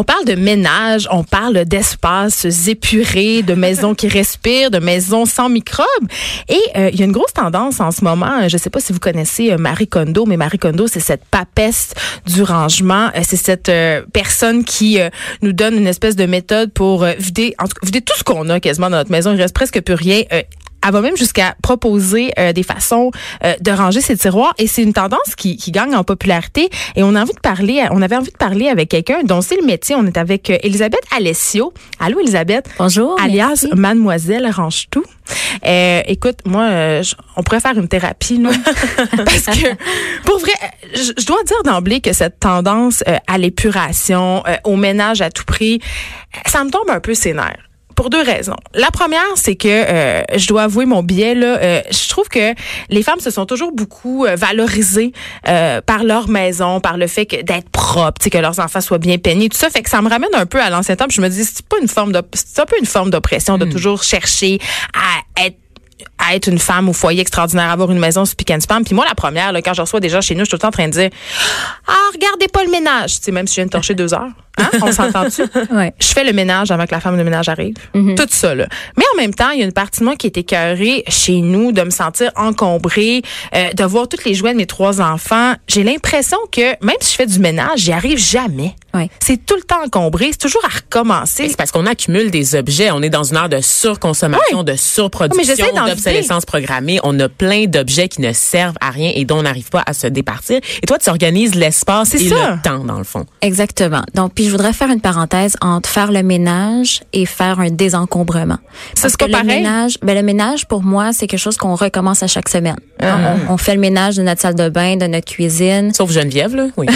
On parle de ménage, on parle d'espaces épurés, de maisons qui respirent, de maisons sans microbes. Et euh, il y a une grosse tendance en ce moment. Je ne sais pas si vous connaissez euh, Marie Kondo, mais Marie Kondo, c'est cette papesse du rangement. Euh, c'est cette personne qui nous donne une espèce de méthode pour vider, en tout cas, vider tout ce qu'on a quasiment dans notre maison. Il reste presque plus rien elle va même jusqu'à proposer euh, des façons euh, de ranger ses tiroirs et c'est une tendance qui, qui, gagne en popularité et on a envie de parler on avait envie de parler avec quelqu'un dont c'est le métier. On est avec euh, Elisabeth Alessio. Allô Elisabeth? Bonjour alias mademoiselle range tout. Écoute moi on pourrait faire une thérapie là parce que pour vrai je, dois dire d'emblée que cette tendance à l'épuration au ménage à tout prix ça me tombe un peu ses nerfs pour deux raisons. La première, c'est que euh, je dois avouer mon biais là. Euh, je trouve que les femmes se sont toujours beaucoup euh, valorisées par leur maison, par le fait que d'être propre, que leurs enfants soient bien peignés, tout ça. Fait que ça me ramène un peu à l'ancien temps. je me dis, c'est pas une forme de, c'est un peu une forme d'oppression de hmm. toujours chercher à être à être une femme au foyer extraordinaire, avoir une maison spick and spam. Puis moi, la première, là, quand je reçois des gens chez nous, je suis tout le temps en train de dire Ah, regardez pas le ménage. Tu sais, même si je viens de torcher deux heures. Hein? On s'entend-tu? ouais. Je fais le ménage avant que la femme de ménage arrive. Mm-hmm. Tout ça, là. Mais en même temps, il y a une partie de moi qui est écœurée chez nous, de me sentir encombrée, euh, de voir toutes les jouets de mes trois enfants. J'ai l'impression que même si je fais du ménage, j'y arrive jamais. Ouais. C'est tout le temps encombré, c'est toujours à recommencer. C'est parce qu'on accumule des objets. On est dans une heure de surconsommation, de surproduction, d'obsolescence programmée. On a plein d'objets qui ne servent à rien et dont on n'arrive pas à se départir. Et toi, tu organises l'espace et ça. le temps, dans le fond. Exactement. Donc, puis je voudrais faire une parenthèse entre faire le ménage et faire un désencombrement. C'est pas pareil? Le ménage, ben, le ménage, pour moi, c'est quelque chose qu'on recommence à chaque semaine. Ah. On, on, fait le ménage de notre salle de bain, de notre cuisine. Sauf Geneviève, là, oui.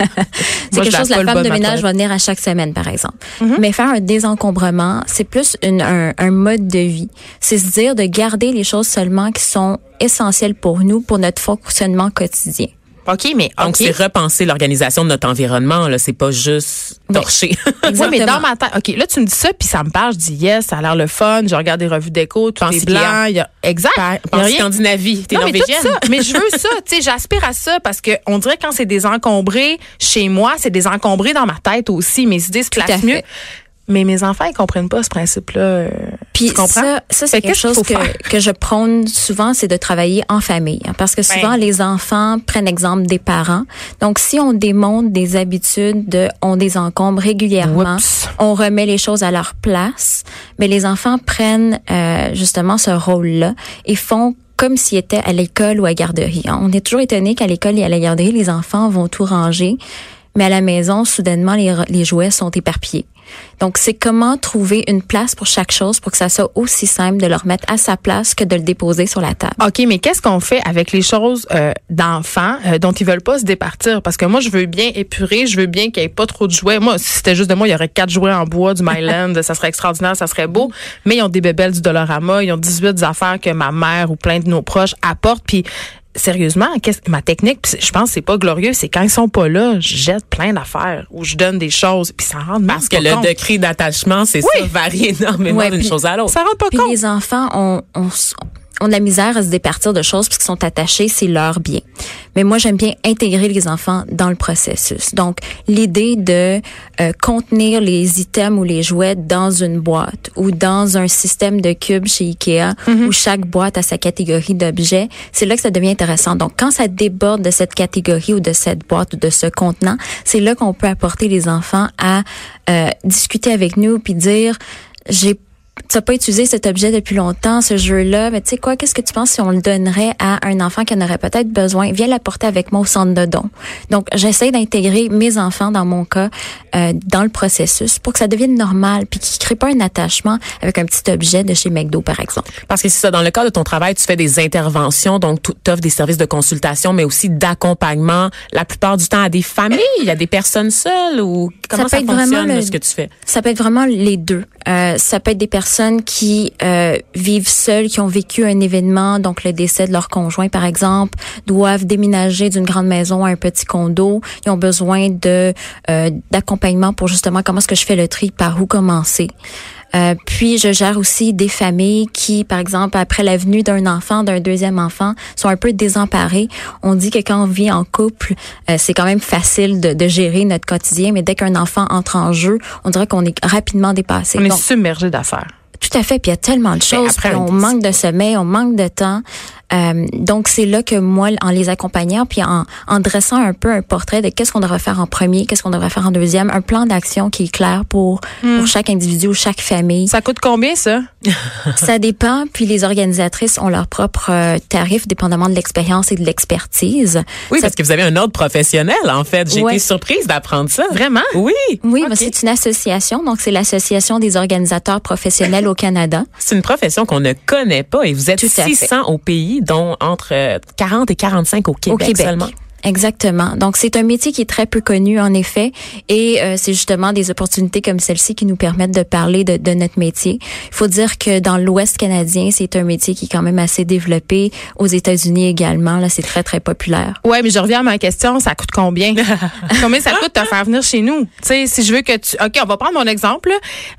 c'est quelque chose que la femme de ménage va venir à chaque semaine, par exemple. Mm-hmm. Mais faire un désencombrement, c'est plus une, un, un mode de vie. C'est se dire de garder les choses seulement qui sont essentielles pour nous, pour notre fonctionnement quotidien. OK, mais donc c'est repenser l'organisation de notre environnement là, c'est pas juste torcher. Oui, mais dans ma tête, OK, là tu me dis ça puis ça me parle, je dis yes, ça a l'air le fun, je regarde des revues d'écho, tout est blanc, y a exact. Pense Scandinavie, t'es norvégienne. Mais, tout ça, mais je veux ça, tu sais, j'aspire à ça parce que on dirait quand c'est désencombré chez moi, c'est désencombré dans ma tête aussi, mes idées se placent mieux. Mais mes enfants, ils comprennent pas ce principe-là. Euh, Puis ça, ça c'est quelque chose que, que je prône souvent, c'est de travailler en famille. Hein, parce que souvent, les enfants prennent exemple des parents. Donc, si on démontre des habitudes de on désencombre régulièrement, on remet les choses à leur place, mais les enfants prennent euh, justement ce rôle-là et font comme s'ils étaient à l'école ou à garderie. Hein. On est toujours étonné qu'à l'école et à la garderie, les enfants vont tout ranger, mais à la maison, soudainement, les, jouets sont éparpillés. Donc, c'est comment trouver une place pour chaque chose pour que ça soit aussi simple de le remettre à sa place que de le déposer sur la table. OK, mais qu'est-ce qu'on fait avec les choses euh, d'enfants euh, dont ils veulent pas se départir? Parce que moi, je veux bien épurer, je veux bien qu'il n'y ait pas trop de jouets. Moi, si c'était juste de moi, il y aurait quatre jouets en bois du Myland, ça serait extraordinaire, ça serait beau. Mais ils ont des bébelles du Dollarama, ils ont 18 affaires que ma mère ou plein de nos proches apportent. Puis sérieusement, ma technique, je pense que c'est pas glorieux, c'est quand ils sont pas là, je jette plein d'affaires ou je donne des choses, puis ça rend parce que le degré d'attachement, c'est ça varie énormément d'une chose à l'autre. Ça rend pas puis les enfants ont, ont, ont de la misère à se départir de choses parce qu'ils sont attachés, c'est leur bien. Mais moi, j'aime bien intégrer les enfants dans le processus. Donc, l'idée de euh, contenir les items ou les jouets dans une boîte ou dans un système de cubes chez Ikea Mhm. où chaque boîte a sa catégorie d'objets, c'est là que ça devient intéressant. Donc, quand ça déborde de cette catégorie ou de cette boîte ou de ce contenant, c'est là qu'on peut apporter les enfants à euh, discuter avec nous puis dire j'ai tu n'as pas utilisé cet objet depuis longtemps, ce jeu-là, mais tu sais quoi, qu'est-ce que tu penses si on le donnerait à un enfant qui en aurait peut-être besoin? Viens l'apporter avec moi au centre de don. Donc, j'essaie d'intégrer mes enfants, dans mon cas, euh, dans le processus pour que ça devienne normal, puis qu'ils ne créent pas un attachement avec un petit objet de chez McDo, par exemple. Parce que c'est ça, dans le cadre de ton travail, tu fais des interventions, donc tu offres des services de consultation, mais aussi d'accompagnement, la plupart du temps à des familles, a des personnes seules ou comment ça, peut être fonctionne, vraiment le- ce que tu fais? Ça peut être vraiment les deux. Euh, ça peut être des personnes qui euh, vivent seules, qui ont vécu un événement, donc le décès de leur conjoint par exemple, doivent déménager d'une grande maison à un petit condo. Ils ont besoin de euh, d'accompagnement pour justement comment est-ce que je fais le tri, par où commencer. Euh, puis je gère aussi des familles qui, par exemple, après la venue d'un enfant, d'un deuxième enfant, sont un peu désemparées. On dit que quand on vit en couple, euh, c'est quand même facile de, de, gérer notre quotidien, mais dès qu'un enfant entre en jeu, on dirait qu'on est rapidement dépassé. On est submergé d'affaires. Tout à fait. Puis il y a tellement de choses. on manque de sommeil, on manque de temps. Euh, donc c'est là que moi, en les accompagnant, puis en, en dressant un peu un portrait de qu'est-ce qu'on devrait faire en premier, qu'est-ce qu'on devrait faire en deuxième, un plan d'action qui est clair pour hmm. pour chaque individu ou chaque famille. Ça coûte combien ça? Ça dépend. Puis les organisatrices ont leur propre euh, tarif, dépendamment de l'expérience et de l'expertise. Oui, parce que vous avez un ordre professionnel en fait. J'ai été surprise d'apprendre ça. Vraiment? Oui. Oui, mais c'est une association. Donc c'est l'association des organisateurs professionnels au Canada. C'est une profession qu'on ne connaît pas et vous êtes 600 au pays dont entre 40 et 45 au Québec, au Québec. seulement. Exactement. Donc c'est un métier qui est très peu connu en effet et euh, c'est justement des opportunités comme celle-ci qui nous permettent de parler de, de notre métier. Il faut dire que dans l'Ouest canadien, c'est un métier qui est quand même assez développé. Aux États-Unis également, là, c'est très très populaire. Ouais, mais je reviens à ma question, ça coûte combien? Combien ça coûte de faire venir chez nous? Tu sais, si je veux que tu OK, on va prendre mon exemple.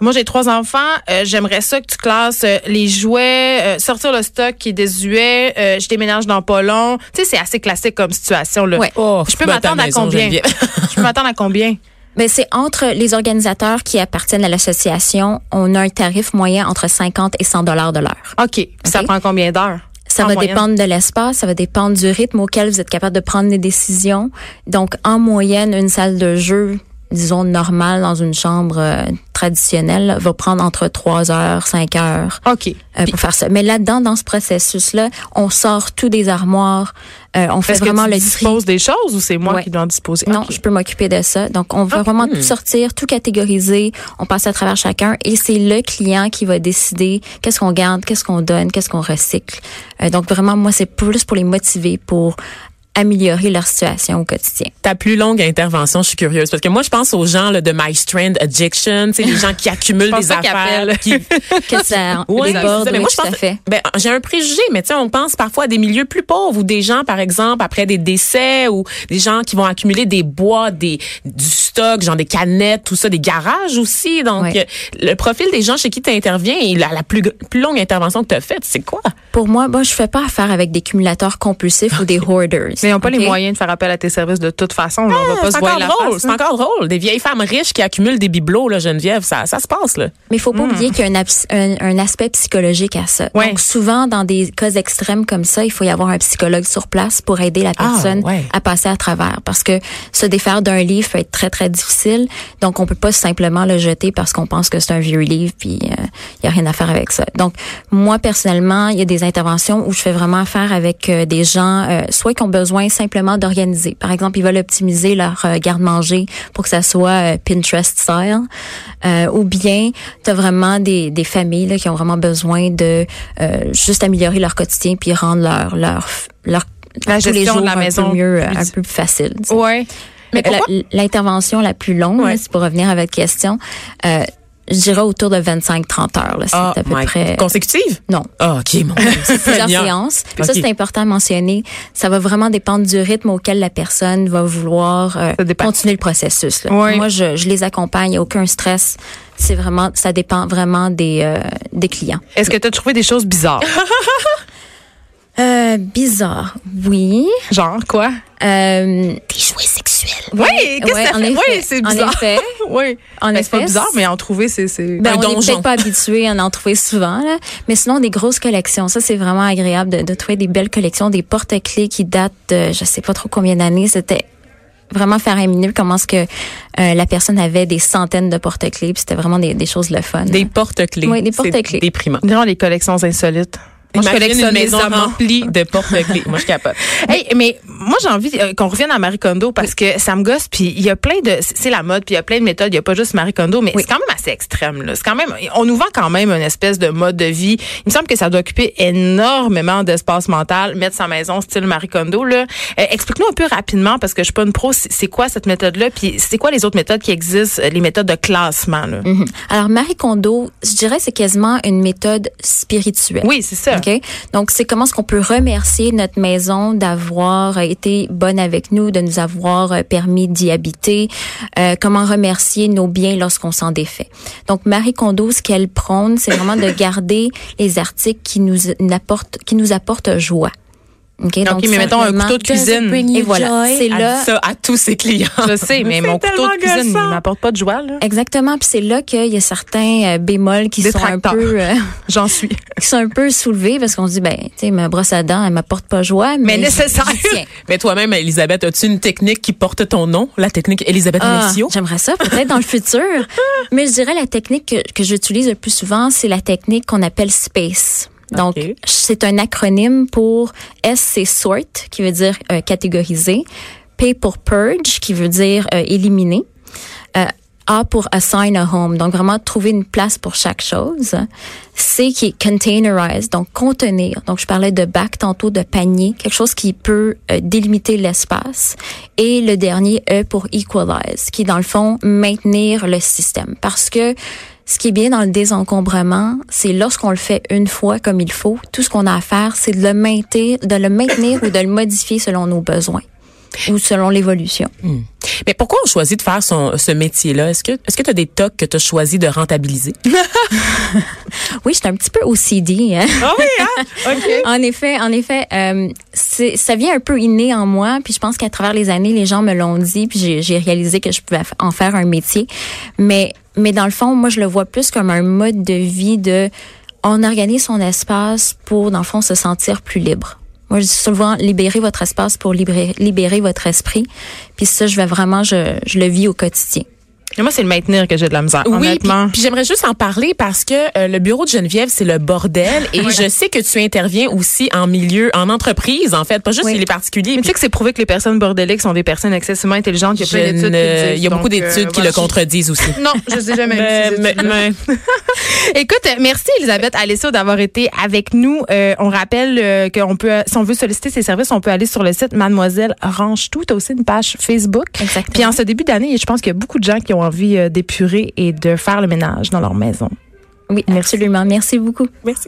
Moi, j'ai trois enfants, euh, j'aimerais ça que tu classes euh, les jouets, sortir le stock qui est désuet, je déménage dans pas long. Tu sais, c'est assez classique comme situation Oh, je peux m'attendre à combien? je peux m'attendre à combien? Ben, c'est entre les organisateurs qui appartiennent à l'association, on a un tarif moyen entre 50 et 100 dollars de l'heure. OK. Ça prend combien d'heures? Ça va dépendre de l'espace, ça va dépendre du rythme auquel vous êtes capable de prendre des décisions. Donc, en moyenne, une salle de jeu, disons, normale dans une chambre euh, traditionnelle va prendre entre 3 heures, 5 heures. OK. Euh, pour faire ça. Mais là-dedans, dans ce processus-là, on sort tout des armoires. Euh, on fait vraiment que tu le des choses ou c'est moi qui dois en disposer? Non, je peux m'occuper de ça. Donc, on va vraiment tout sortir, tout catégoriser. On passe à travers chacun et c'est le client qui va décider qu'est-ce qu'on garde, qu'est-ce qu'on donne, qu'est-ce qu'on recycle. Euh, donc, vraiment, moi, c'est plus pour les motiver, pour améliorer leur situation au quotidien. Ta plus longue intervention, je suis curieuse parce que moi je pense aux gens là, de My Strand Addiction, tu sais les gens qui accumulent des affaires qui que ça déborde, mais moi je pense fait. Ben j'ai un préjugé mais tu sais on pense parfois à des milieux plus pauvres ou des gens par exemple après des décès ou des gens qui vont accumuler des bois, des du stock, genre des canettes, tout ça, des garages aussi. Donc le profil des gens chez qui tu interviens et la, la plus plus longue intervention que tu as faite, c'est quoi? Pour moi, moi je fais pas affaire avec des cumulateurs compulsifs ou des hoarders. Mais ils n'ont pas les moyens de faire appel à tes services de toute façon. Là. on va pas se voir la drôle, C'est encore drôle. Des vieilles femmes riches qui accumulent des bibelots, là, Geneviève, ça, ça se passe. Là. Mais il faut pas hmm. oublier qu'il y a un, un, aspect psychologique à ça. Donc souvent, dans des cas extrêmes comme ça, il faut y avoir un psychologue sur place pour aider la ah, personne à passer à travers. Parce que se défaire d'un livre peut être très, très difficile. Donc, on peut pas simplement le jeter parce qu'on pense que c'est un vieux livre puis il euh, y a rien à faire avec ça. Donc, moi, personnellement, il y a des interventions où je fais vraiment affaire avec euh, des gens, euh, soit qui ont besoin simplement d'organiser. Par exemple, ils veulent optimiser leur euh, garde-manger pour que ça soit euh, Pinterest style. Euh, ou bien tu as vraiment des, des familles là, qui ont vraiment besoin de juste améliorer leur quotidien puis rendre leur leur leur la gestion de la maison un peu mieux, un peu plus facile. Ouais. Mais l'intervention la, plus longue, c'est pour revenir à votre question, euh, je dirais autour de 25-30 heures. C'est oh à peu près. Consécutive? Non. Ah, OK, mon C'est plusieurs séances. Ça, c'est important à mentionner. Ça va vraiment dépendre du rythme auquel la personne va vouloir euh, continuer le processus. Moi, je, je, les accompagne. Aucun stress. C'est vraiment, ça dépend vraiment des, euh, des clients. Est-ce que tu as trouvé des choses bizarres? Euh, bizarre, oui. Genre quoi? Euh, des jouets sexuels. Oui, qu'est-ce que ça Oui, c'est bizarre. En effet. oui. En ben, effet. C'est pas bizarre, mais en trouver, c'est ben, on n'est peut-être pas habitué à en trouver souvent, là. Mais sinon, des grosses collections. Ça, c'est vraiment agréable de, de, trouver des belles collections, des porte-clés qui datent de je sais pas trop combien d'années. C'était vraiment faramineux comment est-ce que euh, la personne avait des centaines de porte-clés, puis c'était vraiment des, des choses le fun. Des porte-clés. Oui, des porte-clés. Déprimant. Genre les collections insolites. Moi, je collectionne une maison remplie de porte-clés. moi, je capote. Hey, mais moi, j'ai envie euh, qu'on revienne à Marie Kondo parce que ça me gosse. Puis il y a plein de, c'est la mode. Puis il y a plein de méthodes. Il y a pas juste Marie Kondo, mais c'est quand même assez extrême. Là. C'est quand même, on nous vend quand même une espèce de mode de vie. Il me semble que ça doit occuper énormément d'espace mental, mettre sa maison style Marie Kondo. Là, euh, explique-nous un peu rapidement parce que je suis pas une pro. C'est quoi cette méthode-là Puis c'est quoi les autres méthodes qui existent, les méthodes de classement là? Mm-hmm. Alors Marie Kondo, je dirais, c'est quasiment une méthode spirituelle. Oui, c'est ça. OK? Donc, c'est comment est-ce qu'on peut remercier notre maison d'avoir été bonne avec nous, de nous avoir permis d'y habiter, euh, comment remercier nos biens lorsqu'on s'en défait? Donc, Marie Kondo, ce qu'elle prône, c'est vraiment de garder les articles qui nous apportent, qui nous apportent joie. OK, donc, mais mettons un couteau de cuisine. Et voilà, c'est là. ça à tous ses clients. Je sais, mais mon couteau de cuisine, il m'apporte pas de joie. Là. Exactement, puis c'est là qu'il y a certains euh, bémols qui sont un peu. Euh, J'en suis. Qui sont un peu soulevés parce qu'on se dit, ben, tu sais, ma brosse à dents, elle m'apporte pas joie. Mais, mais nécessaire. mais toi-même, Elisabeth, as-tu une technique qui porte ton nom, la technique Elisabeth ah, J'aimerais ça, peut-être dans le futur. mais je dirais la technique que, que j'utilise le plus souvent, c'est la technique qu'on appelle SPACE. Donc, c'est un acronyme pour S, c'est sort, qui veut dire euh, catégoriser. P pour purge, qui veut dire euh, éliminer. Euh, a pour assign a home, donc vraiment trouver une place pour chaque chose. C qui est containerize, donc contenir. Donc je parlais de bac tantôt, de panier, quelque chose qui peut euh, délimiter l'espace. Et le dernier E pour equalize, qui est dans le fond maintenir le système. Parce que ce qui est bien dans le désencombrement, c'est lorsqu'on le fait une fois comme il faut, tout ce qu'on a à faire, c'est de le maintenir, de le maintenir ou de le modifier selon nos besoins ou selon l'évolution. Hmm. Mais pourquoi on choisit de faire son, ce métier-là? Est-ce que est-ce que tu as des tocs que tu as choisi de rentabiliser? oui, j'étais un petit peu OCD. Hein? Ah oui, hein? OK. en effet, en effet, euh, ça vient un peu inné en moi, puis je pense qu'à travers les années, les gens me l'ont dit, puis j'ai réalisé que je pouvais en faire un métier. Mais mais dans le fond, moi, je le vois plus comme un mode de vie de on organise son espace pour, dans le fond, se sentir plus libre. Moi, je dis souvent, libérer votre espace pour libérer, libérer votre esprit. Puis ça, je vais vraiment, je, je le vis au quotidien. Et moi, c'est le maintenir que j'ai de la misère, oui, honnêtement. Puis, j'aimerais juste en parler parce que euh, le bureau de Geneviève, c'est le bordel. Et je sais que tu interviens aussi en milieu, en entreprise, en fait, pas juste les particuliers. Mais tu sais que c'est prouvé que les personnes bordéliques sont des personnes excessivement intelligentes. Il y a plein d'études Il y a beaucoup d'études euh, qui le contredisent aussi. Non, je sais jamais. mais, mais, Écoute, merci Elisabeth Alessio d'avoir été avec nous. Euh, on rappelle qu'on peut, si on veut solliciter ses services, on peut aller sur le site Mademoiselle Range Tout. Tu as aussi une page Facebook. Puis en ce début d'année, je pense qu'il y a beaucoup de gens qui ont envie euh, d'épurer et de faire le ménage dans leur maison. Oui, absolument. Merci beaucoup. Merci.